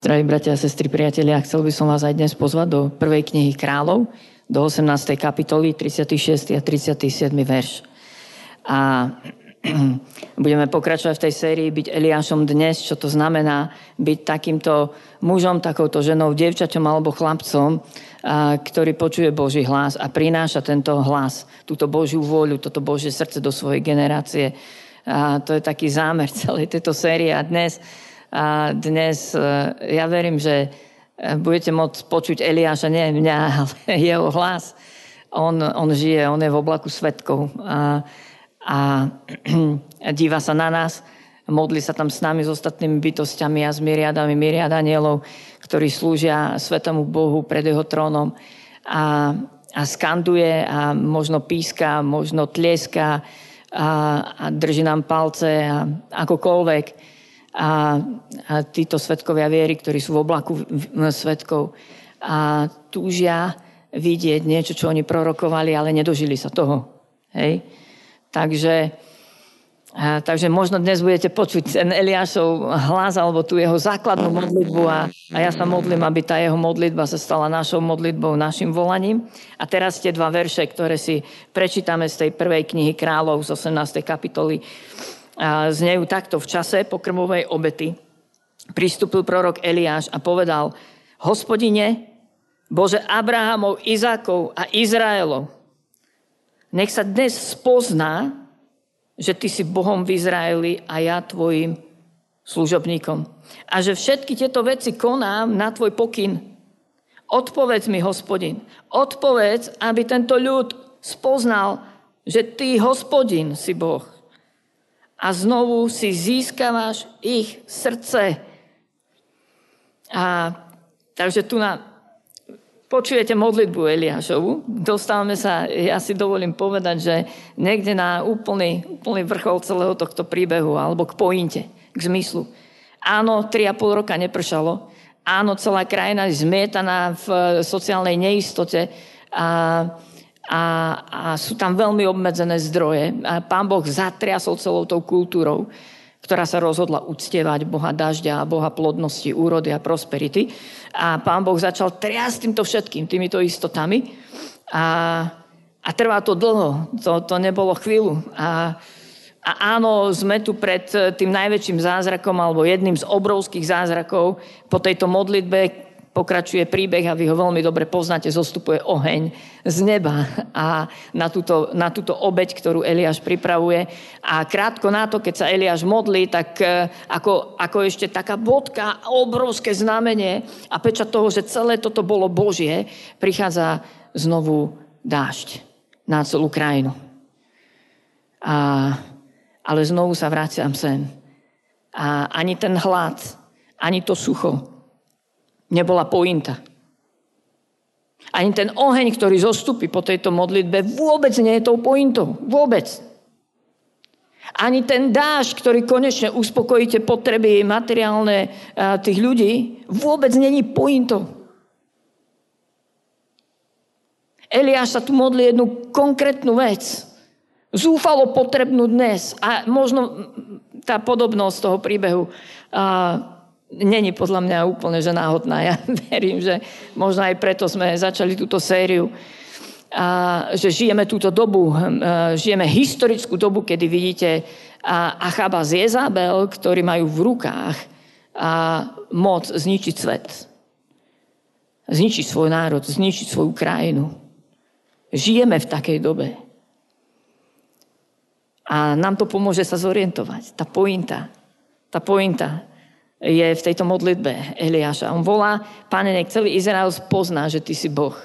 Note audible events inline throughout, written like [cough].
Drahí bratia a sestry, priatelia, chcel by som vás aj dnes pozvať do prvej knihy kráľov, do 18. kapitoly, 36. a 37. verš. A [clears throat] budeme pokračovať v tej sérii byť Eliášom dnes, čo to znamená byť takýmto mužom, takouto ženou, dievčaťom alebo chlapcom, a, ktorý počuje Boží hlas a prináša tento hlas, túto Božiu vôľu, toto Božie srdce do svojej generácie. A to je taký zámer celej tejto série. A dnes a dnes e, ja verím, že e, budete môcť počuť Eliáša, nie mňa, [laughs] ale jeho hlas. On, on žije, on je v oblaku svetkov. A, a, a [clears throat] díva sa na nás, modli sa tam s nami, s ostatnými bytostiami a s myriadami, myriad anielov, ktorí slúžia Svetomu Bohu pred jeho trónom. A, a skanduje a možno píska, možno tlieska a, a drží nám palce a akokoľvek a, a títo svetkovia viery, ktorí sú v oblaku svetkov a túžia vidieť niečo, čo oni prorokovali, ale nedožili sa toho. Hej? Takže, a, takže možno dnes budete počuť ten Eliášov hlas alebo tú jeho základnú modlitbu a, a ja sa modlím, aby tá jeho modlitba sa stala našou modlitbou, našim volaním. A teraz tie dva verše, ktoré si prečítame z tej prvej knihy kráľov z 18. kapitoly znejú takto v čase pokrmovej obety. Pristúpil prorok Eliáš a povedal, hospodine, Bože Abrahamov, Izákov a Izraelov, nech sa dnes spozná, že ty si Bohom v Izraeli a ja tvojim služobníkom. A že všetky tieto veci konám na tvoj pokyn. Odpovedz mi, hospodin. Odpovedz, aby tento ľud spoznal, že ty, hospodin, si Boh a znovu si získavaš ich srdce. A takže tu na, počujete modlitbu Eliášovu. Dostávame sa, ja si dovolím povedať, že niekde na úplný, úplný vrchol celého tohto príbehu alebo k pointe, k zmyslu. Áno, 3,5 roka nepršalo. Áno, celá krajina je zmietaná v sociálnej neistote. A a, a sú tam veľmi obmedzené zdroje. A pán Boh zatriasol celou tou kultúrou, ktorá sa rozhodla uctievať Boha dažďa, Boha plodnosti, úrody a prosperity. A pán Boh začal triasť týmto všetkým, týmito istotami. A, a trvá to dlho, to, to nebolo chvíľu. A, a áno, sme tu pred tým najväčším zázrakom, alebo jedným z obrovských zázrakov po tejto modlitbe, pokračuje príbeh a vy ho veľmi dobre poznáte, zostupuje oheň z neba a na túto, na túto obeď, ktorú Eliáš pripravuje. A krátko na to, keď sa Eliáš modlí, tak e, ako, ako ešte taká bodka, obrovské znamenie a peča toho, že celé toto bolo Božie, prichádza znovu dážď na celú krajinu. A, ale znovu sa vraciam sem. A ani ten hlad, ani to sucho, nebola pointa. Ani ten oheň, ktorý zostupí po tejto modlitbe, vôbec nie je tou pointou. Vôbec. Ani ten dáž, ktorý konečne uspokojíte potreby materiálne tých ľudí, vôbec není pointou. Eliáš sa tu modlí jednu konkrétnu vec. Zúfalo potrebnú dnes. A možno tá podobnosť toho príbehu není podľa mňa úplne že náhodná. Ja [laughs] verím, že možno aj preto sme začali túto sériu. A, že žijeme túto dobu, žijeme historickú dobu, kedy vidíte Achaba z Jezabel, ktorí majú v rukách a moc zničiť svet. Zničiť svoj národ, zničiť svoju krajinu. Žijeme v takej dobe. A nám to pomôže sa zorientovať. Tá pointa. Tá pointa je v tejto modlitbe Eliáša. On volá, pane, nech celý Izrael spozná, že ty si Boh.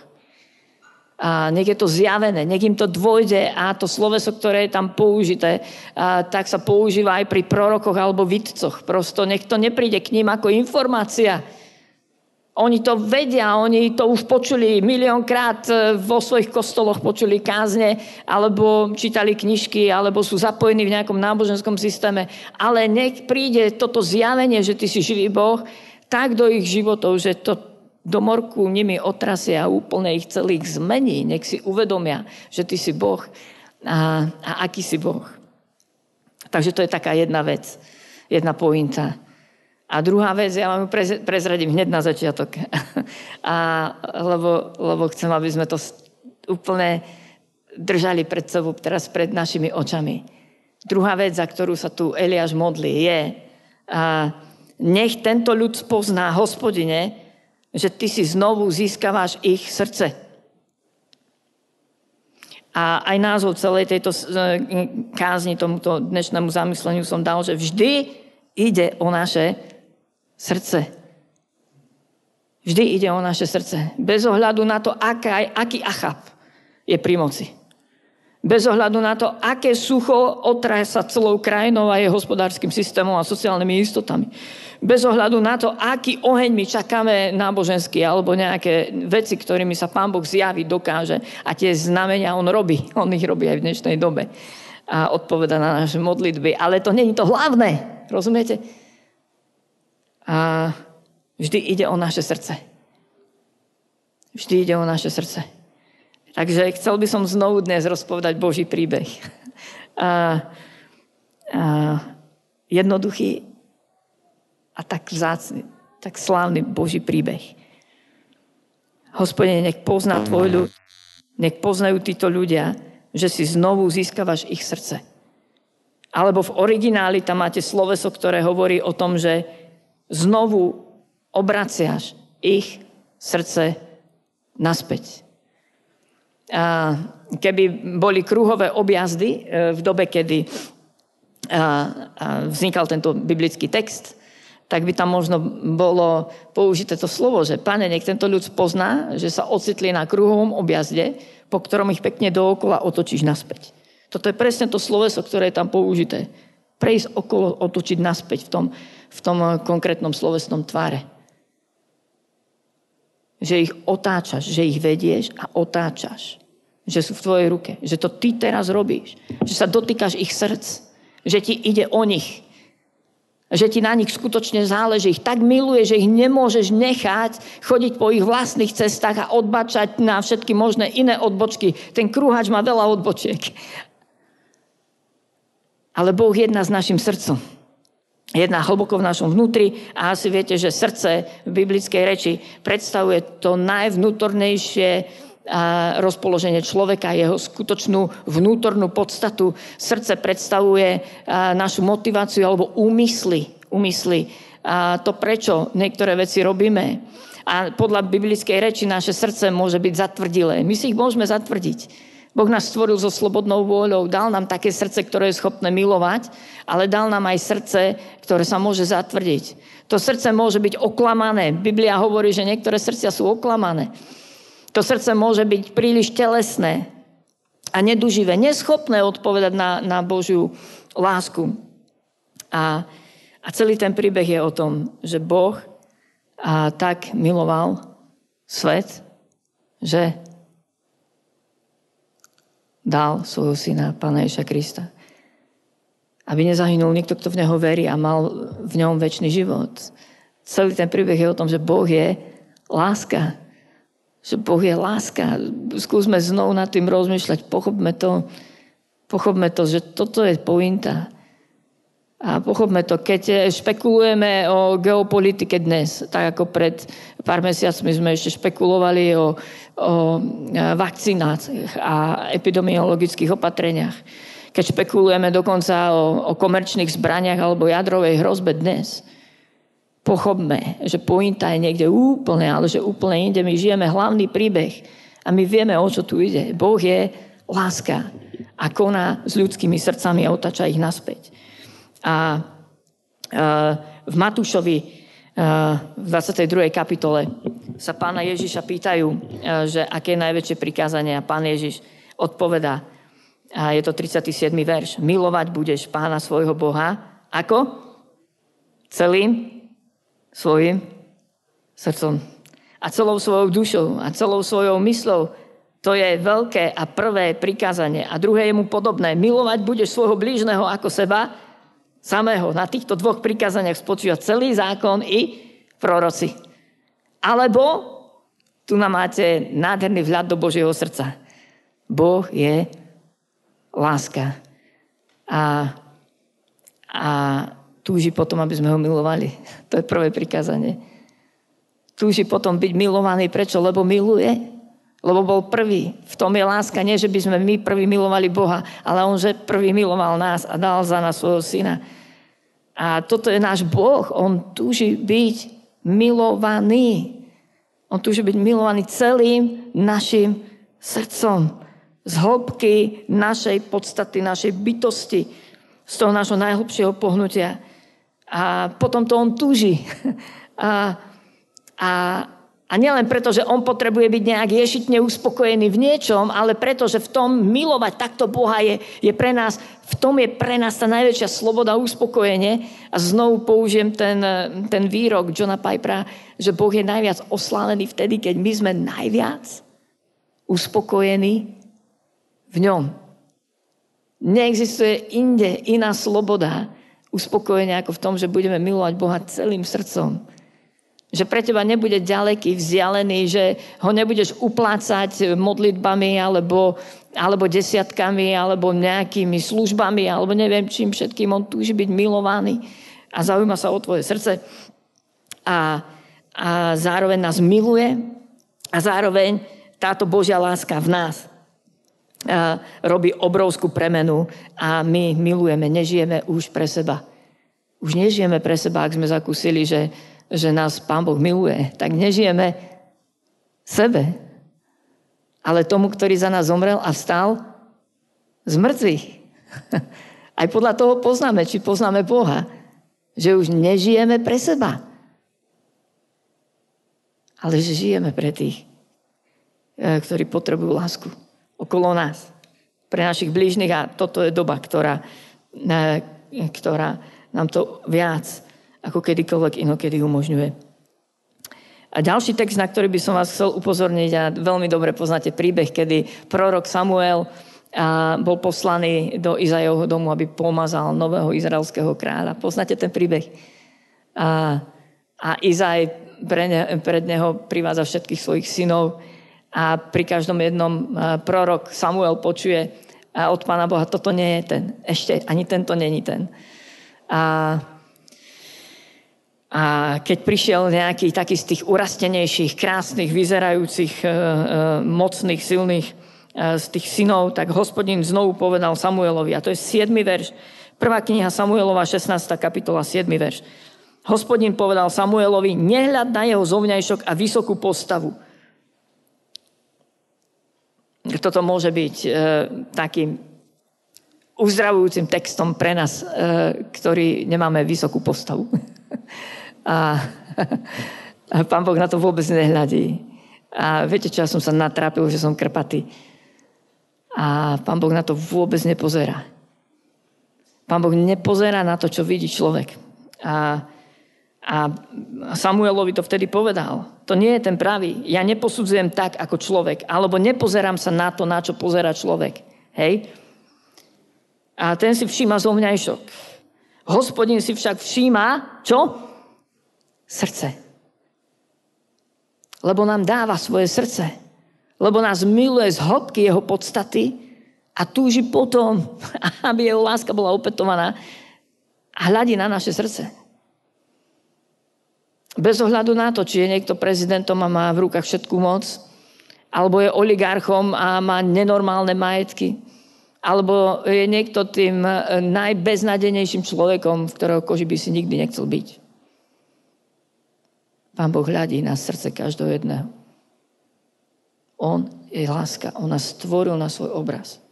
A nech je to zjavené, nech im to dôjde a to sloveso, ktoré je tam použité, a tak sa používa aj pri prorokoch alebo vidcoch. Prosto nech to nepríde k ním ako informácia, oni to vedia, oni to už počuli miliónkrát e, vo svojich kostoloch, počuli kázne, alebo čítali knižky, alebo sú zapojení v nejakom náboženskom systéme. Ale nech príde toto zjavenie, že ty si živý Boh, tak do ich životov, že to do morku nimi otrasie a úplne ich celých zmení. Nech si uvedomia, že ty si Boh a, a aký si Boh. Takže to je taká jedna vec, jedna pointa. A druhá vec, ja vám prezradím hneď na začiatok. [laughs] A, lebo, lebo chcem, aby sme to úplne držali pred sebou, teraz pred našimi očami. Druhá vec, za ktorú sa tu Eliáš modlí, je, a nech tento ľud spozná, hospodine, že ty si znovu získavaš ich srdce. A aj názov celej tejto e, kázni, tomuto dnešnému zamysleniu som dal, že vždy ide o naše srdce. Vždy ide o naše srdce. Bez ohľadu na to, aká, aký achab je pri moci. Bez ohľadu na to, aké sucho sa celou krajinou a jej hospodárskym systémom a sociálnymi istotami bez ohľadu na to, aký oheň my čakáme náboženský alebo nejaké veci, ktorými sa Pán Boh zjaví, dokáže a tie znamenia On robí. [laughs] On ich robí aj v dnešnej dobe a odpoveda na naše modlitby. Ale to není to hlavné. Rozumiete? A vždy ide o naše srdce. Vždy ide o naše srdce. Takže chcel by som znovu dnes rozpovedať Boží príbeh. [laughs] A, a jednoduchý a tak vzácný, tak slávny Boží príbeh. Hospodine, nech pozná tvoj ľud, nech poznajú títo ľudia, že si znovu získavaš ich srdce. Alebo v origináli tam máte sloveso, ktoré hovorí o tom, že znovu obraciaš ich srdce naspäť. A keby boli kruhové objazdy e, v dobe, kedy vznikal tento biblický text, tak by tam možno bolo použité to slovo, že pane, nech tento ľud pozná, že sa ocitli na kruhovom objazde, po ktorom ich pekne dookola otočíš naspäť. Toto je presne to sloveso, ktoré je tam použité. Prejsť okolo, otočiť naspäť v tom, v tom konkrétnom slovesnom tváre. Že ich otáčaš, že ich vedieš a otáčaš. Že sú v tvojej ruke. Že to ty teraz robíš. Že sa dotýkaš ich srdc. Že ti ide o nich že ti na nich skutočne záleží. Ich tak miluje, že ich nemôžeš nechať chodiť po ich vlastných cestách a odbačať na všetky možné iné odbočky. Ten krúhač má veľa odbočiek. Ale Boh jedná s našim srdcom. Jedná hlboko v našom vnútri a asi viete, že srdce v biblickej reči predstavuje to najvnútornejšie rozpoloženie človeka, jeho skutočnú vnútornú podstatu. Srdce predstavuje našu motiváciu alebo úmysly. úmysly. A to, prečo niektoré veci robíme. A podľa biblickej reči naše srdce môže byť zatvrdilé. My si ich môžeme zatvrdiť. Boh nás stvoril so slobodnou vôľou, dal nám také srdce, ktoré je schopné milovať, ale dal nám aj srdce, ktoré sa môže zatvrdiť. To srdce môže byť oklamané. Biblia hovorí, že niektoré srdcia sú oklamané. To srdce môže byť príliš telesné a neduživé, neschopné odpovedať na, na Božiu lásku. A, a celý ten príbeh je o tom, že Boh a tak miloval svet, že dal svojho syna, Pána Ježa Krista. Aby nezahynul nikto, kto v Neho verí a mal v ňom väčší život. Celý ten príbeh je o tom, že Boh je láska že Boh je láska. Skúsme znovu nad tým rozmýšľať, pochopme to, pochopme to, že toto je pointa. A pochopme to, keď špekulujeme o geopolitike dnes, tak ako pred pár mesiacmi sme ešte špekulovali o, o vakcináciách a epidemiologických opatreniach. Keď špekulujeme dokonca o, o komerčných zbraniach alebo jadrovej hrozbe dnes, pochopme, že pointa je niekde úplne, ale že úplne inde. My žijeme hlavný príbeh a my vieme, o čo tu ide. Boh je láska a koná s ľudskými srdcami a otača ich naspäť. A v Matúšovi v 22. kapitole sa pána Ježiša pýtajú, že aké je najväčšie prikázanie a pán Ježiš odpovedá, a je to 37. verš, milovať budeš pána svojho Boha, ako? Celým svojim srdcom a celou svojou dušou a celou svojou myslou. To je veľké a prvé prikázanie. A druhé je mu podobné. Milovať budeš svojho blížneho ako seba samého. Na týchto dvoch prikázaniach spočíva celý zákon i proroci. Alebo tu nám máte nádherný vhľad do Božieho srdca. Boh je láska. A, a túži potom, aby sme ho milovali. To je prvé prikázanie. Túži potom byť milovaný. Prečo? Lebo miluje. Lebo bol prvý. V tom je láska. Nie, že by sme my prvý milovali Boha, ale on, že prvý miloval nás a dal za nás svojho syna. A toto je náš Boh. On túži byť milovaný. On túži byť milovaný celým našim srdcom. Z hĺbky našej podstaty, našej bytosti. Z toho nášho najhlbšieho pohnutia. A potom to on túži. [laughs] A, a, a nielen preto, že on potrebuje byť nejak ješitne uspokojený v niečom, ale preto, že v tom milovať takto Boha je, je pre nás, v tom je pre nás tá najväčšia sloboda a uspokojenie. A znovu použijem ten, ten výrok Johna Pipera, že Boh je najviac oslávený vtedy, keď my sme najviac uspokojení v ňom. Neexistuje inde iná sloboda uspokojenia ako v tom, že budeme milovať Boha celým srdcom že pre teba nebude ďaleký, vzdialený, že ho nebudeš uplácať modlitbami alebo, alebo desiatkami alebo nejakými službami alebo neviem čím všetkým. On túži byť milovaný a zaujíma sa o tvoje srdce a, a zároveň nás miluje a zároveň táto Božia láska v nás a robí obrovskú premenu a my milujeme, nežijeme už pre seba. Už nežijeme pre seba, ak sme zakúsili, že že nás Pán Boh miluje, tak nežijeme sebe, ale tomu, ktorý za nás zomrel a vstal z mŕtvych. [laughs] Aj podľa toho poznáme, či poznáme Boha, že už nežijeme pre seba, ale že žijeme pre tých, eh, ktorí potrebujú lásku okolo nás, pre našich blížnych a toto je doba, ktorá, eh, ktorá nám to viac ako kedykoľvek inokedy umožňuje. A ďalší text, na ktorý by som vás chcel upozorniť, a veľmi dobre poznáte príbeh, kedy prorok Samuel bol poslaný do Izajovho domu, aby pomazal nového izraelského kráľa. Poznáte ten príbeh? A, a Izaj pre ne, pred neho privádza všetkých svojich synov a pri každom jednom prorok Samuel počuje od Pána Boha, toto nie je ten, ešte ani tento není ten. A a keď prišiel nejaký taký z tých urastenejších, krásnych, vyzerajúcich, e, e, mocných, silných e, z tých synov, tak hospodin znovu povedal Samuelovi, a to je 7. verš, prvá kniha Samuelova, 16. kapitola, 7. verš. Hospodin povedal Samuelovi, nehľad na jeho zovňajšok a vysokú postavu. Toto môže byť e, takým uzdravujúcim textom pre nás, e, ktorí nemáme vysokú postavu. [laughs] A, a pán Boh na to vôbec nehľadí. A viete čo, ja som sa natrápil, že som krpatý. A pán Boh na to vôbec nepozerá. Pán Boh nepozerá na to, čo vidí človek. A, a Samuelovi to vtedy povedal. To nie je ten pravý. Ja neposudzujem tak ako človek. Alebo nepozerám sa na to, na čo pozera človek. Hej? A ten si všíma zovňajšok. Hospodin si však všíma, čo? Srdce. Lebo nám dáva svoje srdce. Lebo nás miluje z hĺbky jeho podstaty a túži potom, [laughs] aby jeho láska bola opetovaná a hľadí na naše srdce. Bez ohľadu na to, či je niekto prezidentom a má v rukách všetkú moc, alebo je oligarchom a má nenormálne majetky, alebo je niekto tým najbeznadenejším človekom, v ktorého koži by si nikdy nechcel byť. Pán Boh hľadí na srdce každého jedného. On je láska. On nás stvoril na svoj obraz.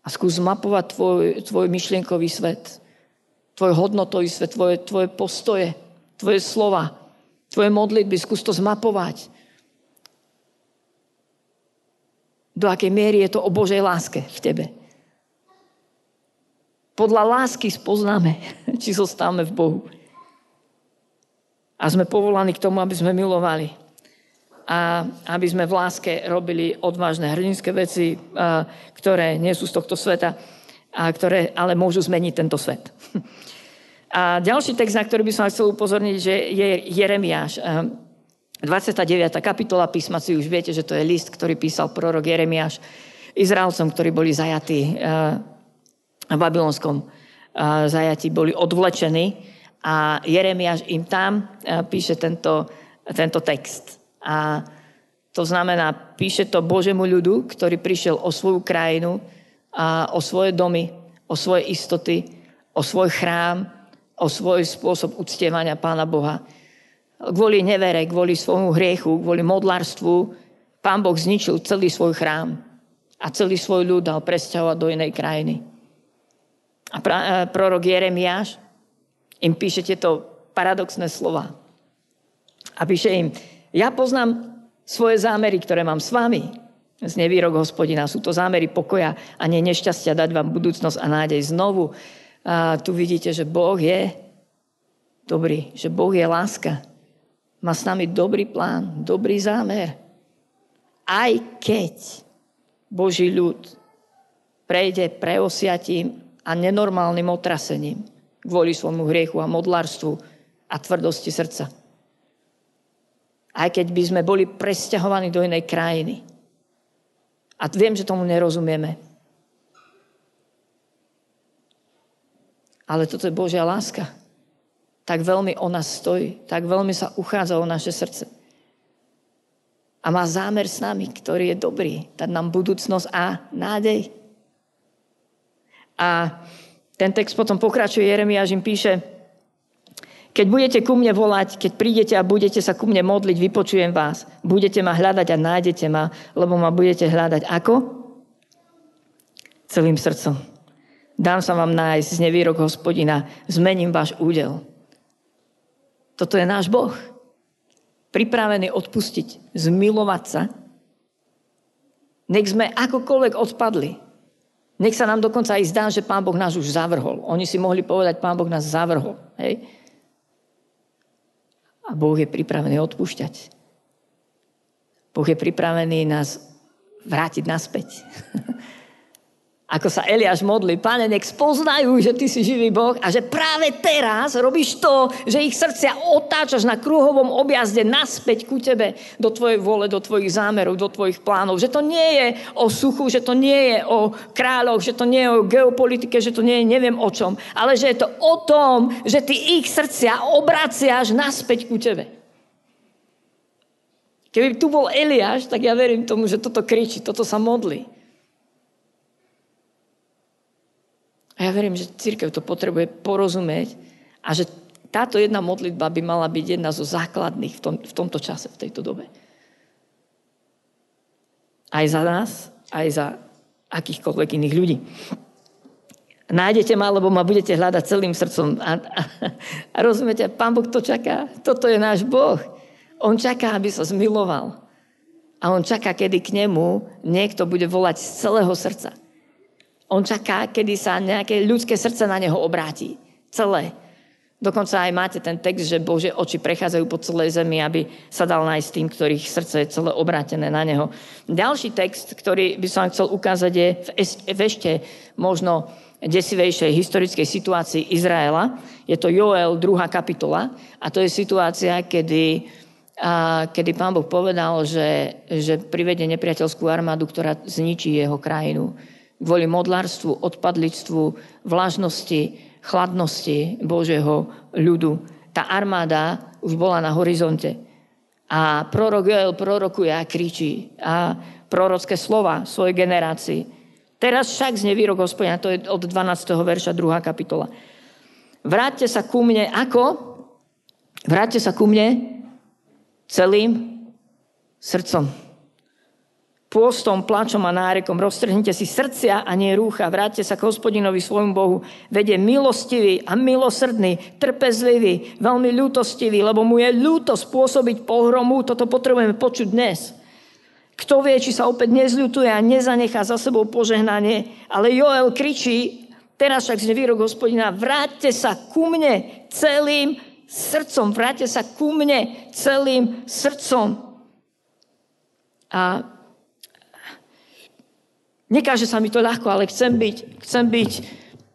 A skús mapovať tvoj, tvoj myšlienkový svet, tvoj hodnotový svet, tvoje, tvoje postoje, tvoje slova, tvoje modlitby. Skús to zmapovať. Do akej miery je to o Božej láske v tebe. Podľa lásky spoznáme, [laughs] či zostávame v Bohu. A sme povolaní k tomu, aby sme milovali. A aby sme v láske robili odvážne hrdinské veci, ktoré nie sú z tohto sveta, a ktoré ale môžu zmeniť tento svet. A ďalší text, na ktorý by som chcel upozorniť, že je Jeremiáš. 29. kapitola písma, si už viete, že to je list, ktorý písal prorok Jeremiáš Izraelcom, ktorí boli zajatí v babylonskom zajatí boli odvlečení a Jeremiáš im tam píše tento, tento text. A to znamená, píše to Božemu ľudu, ktorý prišiel o svoju krajinu, a o svoje domy, o svoje istoty, o svoj chrám, o svoj spôsob uctievania Pána Boha. Kvôli nevere, kvôli svojmu hriechu, kvôli modlárstvu, Pán Boh zničil celý svoj chrám a celý svoj ľud dal presťahovať do inej krajiny. A pra, prorok Jeremiáš im píše tieto paradoxné slova. A píše im, ja poznám svoje zámery, ktoré mám s vami. Z nevýrok hospodina. Sú to zámery pokoja a nie nešťastia dať vám budúcnosť a nádej. Znovu a tu vidíte, že Boh je dobrý, že Boh je láska. Má s nami dobrý plán, dobrý zámer. Aj keď Boží ľud prejde preosiatím a nenormálnym otrasením kvôli svojmu hriechu a modlárstvu a tvrdosti srdca. Aj keď by sme boli presťahovaní do inej krajiny. A viem, že tomu nerozumieme. Ale toto je Božia láska. Tak veľmi o nás stojí, tak veľmi sa uchádza o naše srdce. A má zámer s nami, ktorý je dobrý. Dať nám budúcnosť a nádej. A ten text potom pokračuje, Jeremiáš im píše, keď budete ku mne volať, keď prídete a budete sa ku mne modliť, vypočujem vás. Budete ma hľadať a nájdete ma, lebo ma budete hľadať ako? Celým srdcom. Dám sa vám nájsť z nevýrok hospodina, zmením váš údel. Toto je náš Boh. Pripravený odpustiť, zmilovať sa. Nech sme akokoľvek odpadli. Nech sa nám dokonca aj zdá, že Pán Boh nás už zavrhol. Oni si mohli povedať, Pán Boh nás zavrhol. Hej? A Boh je pripravený odpúšťať. Boh je pripravený nás vrátiť naspäť. [laughs] Ako sa Eliáš modlí, pane, nech spoznajú, že ty si živý Boh a že práve teraz robíš to, že ich srdcia otáčaš na kruhovom objazde naspäť ku tebe, do tvojej vole, do tvojich zámerov, do tvojich plánov. Že to nie je o suchu, že to nie je o kráľoch, že to nie je o geopolitike, že to nie je neviem o čom, ale že je to o tom, že ty ich srdcia obraciaš naspäť ku tebe. Keby tu bol Eliáš, tak ja verím tomu, že toto kričí, toto sa modlí. A ja verím, že církev to potrebuje porozumieť a že táto jedna modlitba by mala byť jedna zo základných v, tom, v tomto čase, v tejto dobe. Aj za nás, aj za akýchkoľvek iných ľudí. Nájdete ma, lebo ma budete hľadať celým srdcom. A, a, a rozumiete, Pán Boh to čaká. Toto je náš Boh. On čaká, aby sa zmiloval. A on čaká, kedy k nemu niekto bude volať z celého srdca. On čaká, kedy sa nejaké ľudské srdce na neho obráti. Celé. Dokonca aj máte ten text, že Bože oči prechádzajú po celej zemi, aby sa dal nájsť tým, ktorých srdce je celé obrátené na Neho. Ďalší text, ktorý by som chcel ukázať, je v ešte možno desivejšej historickej situácii Izraela. Je to Joel, druhá kapitola. A to je situácia, kedy, a, kedy pán Boh povedal, že, že privede nepriateľskú armádu, ktorá zničí jeho krajinu kvôli modlárstvu, odpadlictvu, vlažnosti, chladnosti Božieho ľudu. Tá armáda už bola na horizonte. A prorok Joel prorokuje a kričí a prorocké slova svojej generácii. Teraz však z nevýrok hospodina, to je od 12. verša 2. kapitola. Vráťte sa ku mne, ako? Vráťte sa ku mne celým srdcom pôstom, plačom a nárekom. Roztrhnite si srdcia a nie rúcha. Vráťte sa k hospodinovi svojmu Bohu. Vede milostivý a milosrdný, trpezlivý, veľmi ľútostivý, lebo mu je ľúto spôsobiť pohromu. Toto potrebujeme počuť dnes. Kto vie, či sa opäť nezľutuje a nezanechá za sebou požehnanie. Ale Joel kričí, teraz však z nevýrok hospodina, vráťte sa ku mne celým srdcom. Vráťte sa ku mne celým srdcom. A Nekáže sa mi to ľahko, ale chcem byť, chcem byť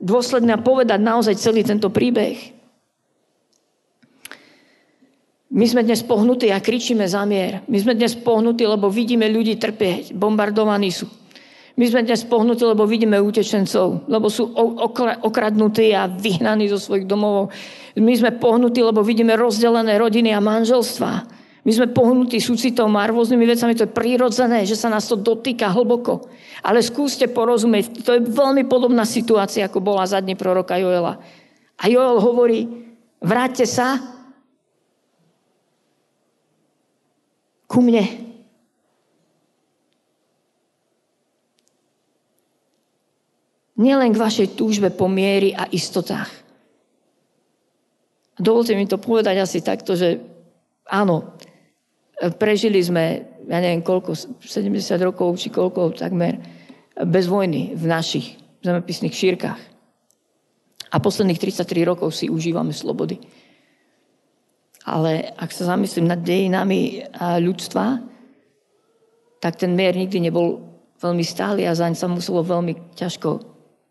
dôsledný a povedať naozaj celý tento príbeh. My sme dnes pohnutí a kričíme za mier. My sme dnes pohnutí, lebo vidíme ľudí trpieť, bombardovaní sú. My sme dnes pohnutí, lebo vidíme utečencov, lebo sú okradnutí a vyhnaní zo svojich domov. My sme pohnutí, lebo vidíme rozdelené rodiny a manželstva. My sme pohnutí súcitom a rôznymi vecami, to je prírodzené, že sa nás to dotýka hlboko. Ale skúste porozumieť, to je veľmi podobná situácia, ako bola za dní proroka Joela. A Joel hovorí, vráťte sa ku mne. Nielen k vašej túžbe po miery a istotách. Dovolte mi to povedať asi takto, že áno, prežili sme, ja neviem koľko, 70 rokov či koľko takmer, bez vojny v našich zemepisných šírkach. A posledných 33 rokov si užívame slobody. Ale ak sa zamyslím nad dejinami ľudstva, tak ten mier nikdy nebol veľmi stály a zaň sa muselo veľmi ťažko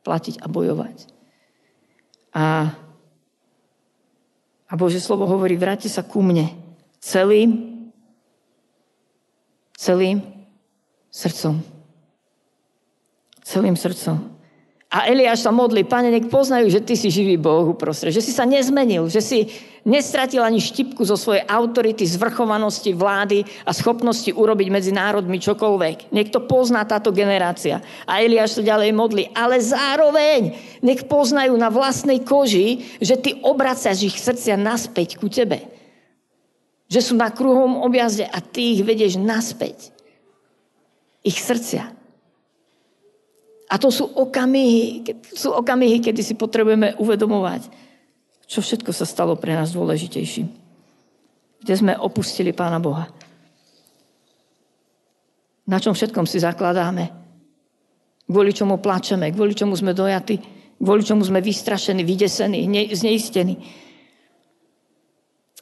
platiť a bojovať. A, a Bože slovo hovorí, vráte sa ku mne celým, celým srdcom. Celým srdcom. A Eliáš sa modlí, pane, nech poznajú, že ty si živý Boh uprostred, že si sa nezmenil, že si nestratil ani štipku zo svojej autority, zvrchovanosti, vlády a schopnosti urobiť medzi národmi čokoľvek. Nech to pozná táto generácia. A Eliáš sa ďalej modlí, ale zároveň nech poznajú na vlastnej koži, že ty obracaš ich srdcia naspäť ku tebe. Že sú na kruhom objazde a ty ich vedieš naspäť. Ich srdcia. A to sú okamihy, sú okamihy, kedy si potrebujeme uvedomovať, čo všetko sa stalo pre nás dôležitejším. Kde sme opustili Pána Boha. Na čom všetkom si zakladáme. Kvôli čomu plačeme, kvôli čomu sme dojatí, kvôli čomu sme vystrašení, vydesení, zneistení.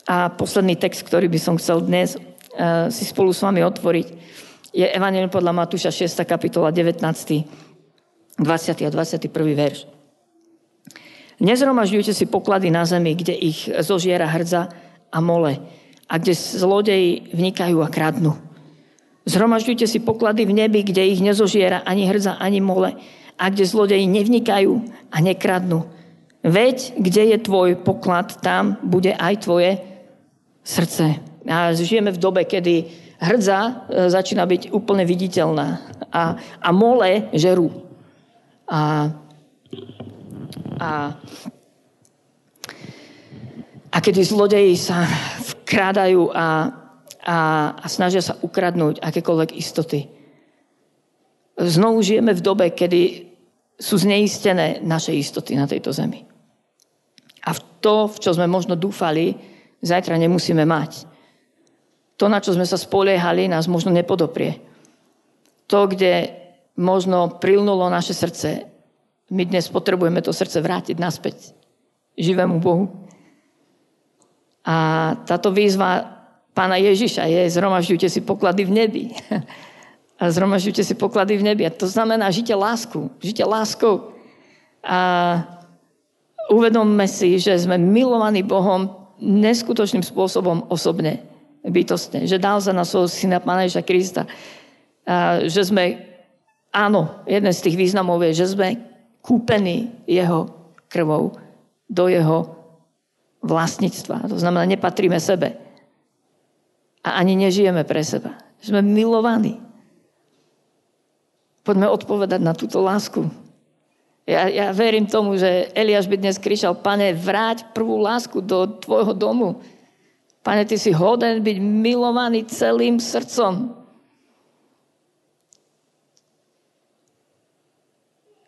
A posledný text, ktorý by som chcel dnes uh, si spolu s vami otvoriť, je Evangelium podľa Matúša 6. kapitola 19. 20. a 21. verš. Nezromažďujte si poklady na zemi, kde ich zožiera hrdza a mole a kde zlodeji vnikajú a kradnú. Zhromažďujte si poklady v nebi, kde ich nezožiera ani hrdza, ani mole a kde zlodeji nevnikajú a nekradnú. Veď, kde je tvoj poklad, tam bude aj tvoje srdce. A žijeme v dobe, kedy hrdza e, začína byť úplne viditeľná a, a mole žerú. A, a, a kedy zlodeji sa vkrádajú a, a, a snažia sa ukradnúť akékoľvek istoty. Znovu žijeme v dobe, kedy sú zneistené naše istoty na tejto zemi. A v to, v čo sme možno dúfali, zajtra nemusíme mať. To, na čo sme sa spoliehali, nás možno nepodoprie. To, kde možno prilnulo naše srdce. My dnes potrebujeme to srdce vrátiť naspäť živému Bohu. A táto výzva pána Ježiša je zhromažďujte si poklady v nebi. [laughs] A zhromažďujte si poklady v nebi. A to znamená, žite lásku. Žite láskou. A uvedomme si, že sme milovaní Bohom neskutočným spôsobom osobne, bytostne. Že dal za nás svojho syna Pána Ježa Krista. A že sme Áno, jeden z tých významov je, že sme kúpení jeho krvou do jeho vlastníctva. To znamená, nepatríme sebe. A ani nežijeme pre seba. Sme milovaní. Poďme odpovedať na túto lásku. Ja, ja verím tomu, že Eliáš by dnes kričal, pane, vráť prvú lásku do tvojho domu. Pane, ty si hoden byť milovaný celým srdcom.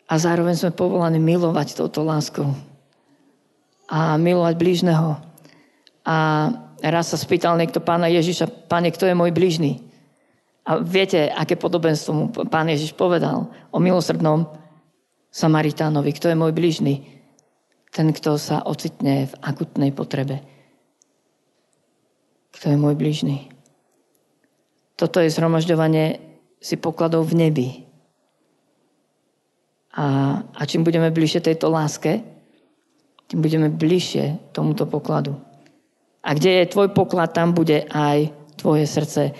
A zároveň sme povolaní milovať touto láskou. A milovať blížneho. A raz sa spýtal niekto pána Ježiša, páne, kto je môj blížny? A viete, aké podobenstvo mu pán Ježiš povedal o milosrdnom Samaritánovi. Kto je môj blížny? Ten, kto sa ocitne v akutnej potrebe. Kto je môj blížny? Toto je zhromažďovanie si pokladov v nebi. A, a čím budeme bližšie tejto láske, tým budeme bližšie tomuto pokladu. A kde je tvoj poklad, tam bude aj tvoje srdce.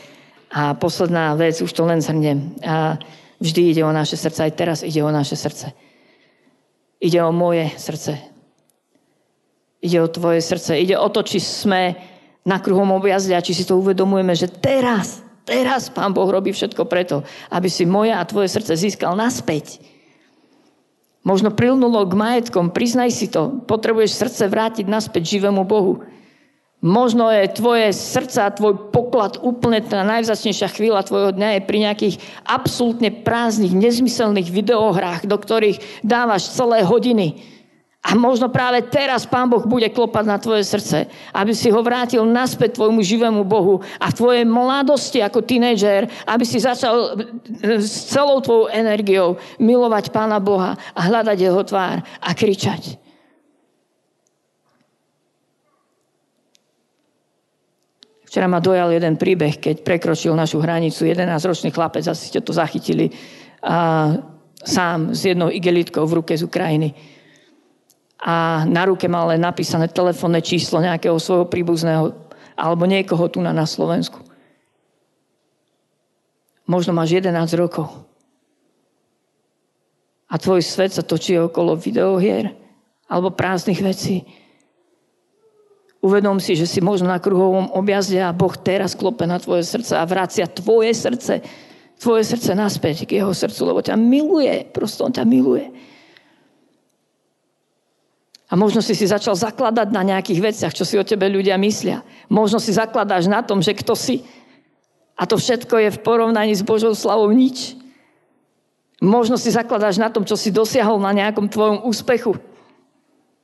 A posledná vec, už to len zhrnem. A Vždy ide o naše srdce, aj teraz ide o naše srdce. Ide o moje srdce. Ide o tvoje srdce. Ide o to, či sme na kruhom objazde a či si to uvedomujeme, že teraz, teraz Pán Boh robí všetko preto, aby si moje a tvoje srdce získal naspäť. Možno prilnulo k majetkom, priznaj si to. Potrebuješ srdce vrátiť naspäť živému Bohu. Možno je tvoje srdce a tvoj poklad úplne tá najvzácnejšia chvíľa tvojho dňa je pri nejakých absolútne prázdnych, nezmyselných videohrách, do ktorých dávaš celé hodiny. A možno práve teraz Pán Boh bude klopať na tvoje srdce, aby si ho vrátil naspäť tvojmu živému Bohu a v tvojej mladosti ako tínejdžer, aby si začal s celou tvojou energiou milovať Pána Boha a hľadať jeho tvár a kričať. Včera ma dojal jeden príbeh, keď prekročil našu hranicu 11-ročný chlapec, asi ste to zachytili, a sám s jednou igelitkou v ruke z Ukrajiny. A na ruke mal len napísané telefónne číslo nejakého svojho príbuzného alebo niekoho tu na, na Slovensku. Možno máš 11 rokov. A tvoj svet sa točí okolo videohier alebo prázdnych vecí. Uvedom si, že si možno na kruhovom objazde a Boh teraz klope na tvoje srdce a vracia tvoje srdce, tvoje srdce naspäť k jeho srdcu, lebo ťa miluje, prosto on ťa miluje. A možno si si začal zakladať na nejakých veciach, čo si o tebe ľudia myslia. Možno si zakladáš na tom, že kto si. A to všetko je v porovnaní s Božou slavou nič. Možno si zakladáš na tom, čo si dosiahol na nejakom tvojom úspechu.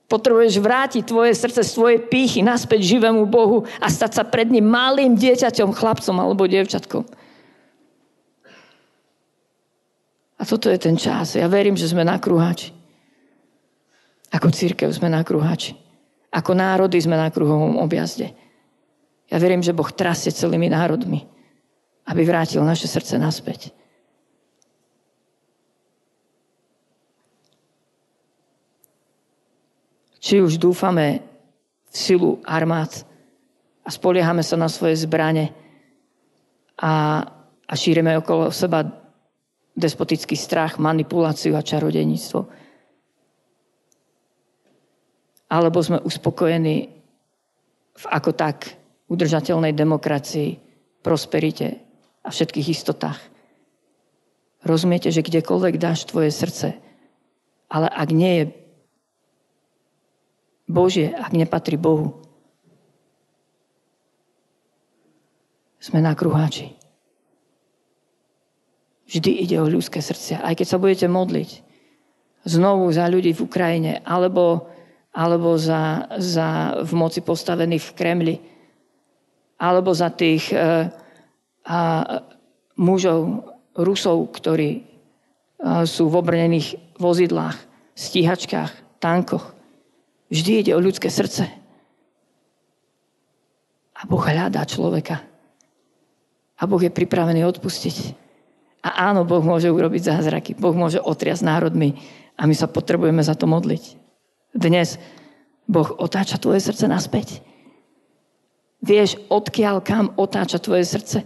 Potrebuješ vrátiť tvoje srdce z tvojej pýchy naspäť živému Bohu a stať sa pred ním malým dieťaťom, chlapcom alebo dievčatkom. A toto je ten čas. Ja verím, že sme na kruhači. Ako církev sme na kruhači. Ako národy sme na kruhovom objazde. Ja verím, že Boh trasie celými národmi, aby vrátil naše srdce naspäť. Či už dúfame v silu armád a spoliehame sa na svoje zbrane a, a šírime okolo seba despotický strach, manipuláciu a čarodejníctvo. Alebo sme uspokojení v ako tak udržateľnej demokracii, prosperite a všetkých istotách. Rozumiete, že kdekoľvek dáš tvoje srdce, ale ak nie je Božie, ak nepatrí Bohu. Sme na kruháči. Vždy ide o ľudské srdcia. Aj keď sa budete modliť znovu za ľudí v Ukrajine alebo, alebo za, za v moci postavených v Kremli alebo za tých uh, a, mužov, Rusov, ktorí uh, sú v obrnených vozidlách, stíhačkách, tankoch. Vždy ide o ľudské srdce. A Boh hľadá človeka. A Boh je pripravený odpustiť. A áno, Boh môže urobiť zázraky. Boh môže otriasť národmi. A my sa potrebujeme za to modliť. Dnes Boh otáča tvoje srdce naspäť. Vieš, odkiaľ kam otáča tvoje srdce?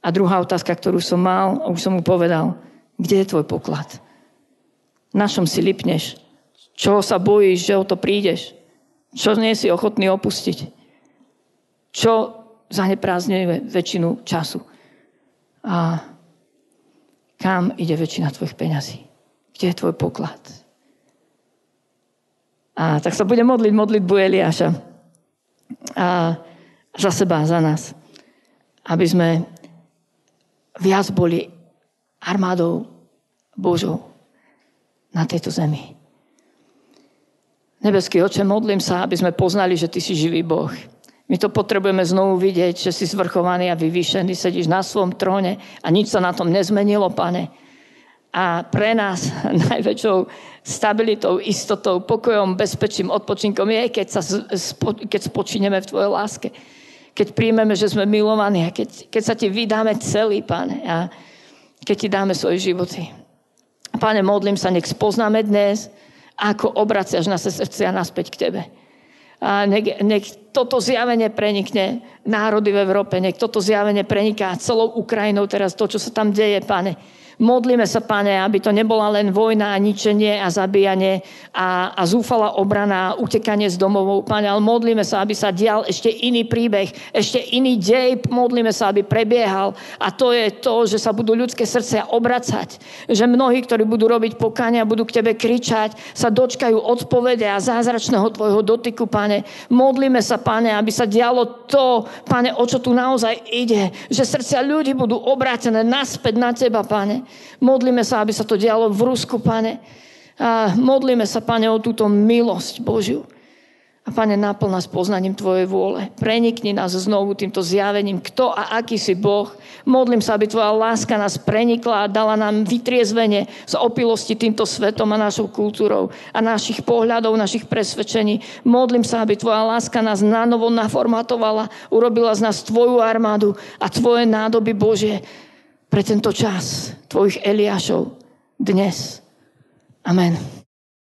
A druhá otázka, ktorú som mal, už som mu povedal, kde je tvoj poklad? Na čom si lipneš? Čo sa bojíš, že o to prídeš? Čo nie si ochotný opustiť? Čo zaneprázdňuje väčšinu času? A kam ide väčšina tvojich peňazí? Kde je tvoj poklad? A tak sa bude modliť modlitbu Eliáša. A za seba, za nás. Aby sme viac boli armádou Božou na tejto zemi. Nebeský oče, modlím sa, aby sme poznali, že Ty si živý Boh. My to potrebujeme znovu vidieť, že si zvrchovaný a vyvýšený, sedíš na svom tróne a nič sa na tom nezmenilo, pane. A pre nás [laughs] najväčšou stabilitou, istotou, pokojom, bezpečím, odpočinkom je, keď, sa, keď spočineme v Tvojej láske. Keď príjmeme, že sme milovaní a keď, keď sa Ti vydáme celý, Pane. A keď Ti dáme svoje životy. Pane, modlím sa, nech spoznáme dnes, ako obraciaš naše srdcia naspäť k Tebe. A nech, nech toto zjavenie prenikne národy v Európe, nech toto zjavenie preniká celou Ukrajinou teraz to, čo sa tam deje, pane. Modlíme sa, Pane, aby to nebola len vojna a ničenie a zabíjanie a, a zúfala obrana a utekanie z domovou, Pane, ale modlíme sa, aby sa dial ešte iný príbeh, ešte iný dej, modlíme sa, aby prebiehal. A to je to, že sa budú ľudské srdcia obracať, že mnohí, ktorí budú robiť pokania, budú k Tebe kričať, sa dočkajú odpovede a zázračného Tvojho dotyku, Pane. Modlíme sa, Pane, aby sa dialo to, Pane, o čo tu naozaj ide, že srdcia ľudí budú obrátené naspäť na Teba, Pane. Modlíme sa, aby sa to dialo v Rusku, Pane. A modlíme sa, Pane, o túto milosť Božiu. A Pane, naplň nás poznaním Tvojej vôle. Prenikni nás znovu týmto zjavením, kto a aký si Boh. Modlím sa, aby Tvoja láska nás prenikla a dala nám vytriezvenie z opilosti týmto svetom a našou kultúrou a našich pohľadov, našich presvedčení. Modlím sa, aby Tvoja láska nás nanovo naformatovala, urobila z nás Tvoju armádu a Tvoje nádoby Bože pre tento čas Tvojich Eliášov dnes. Amen.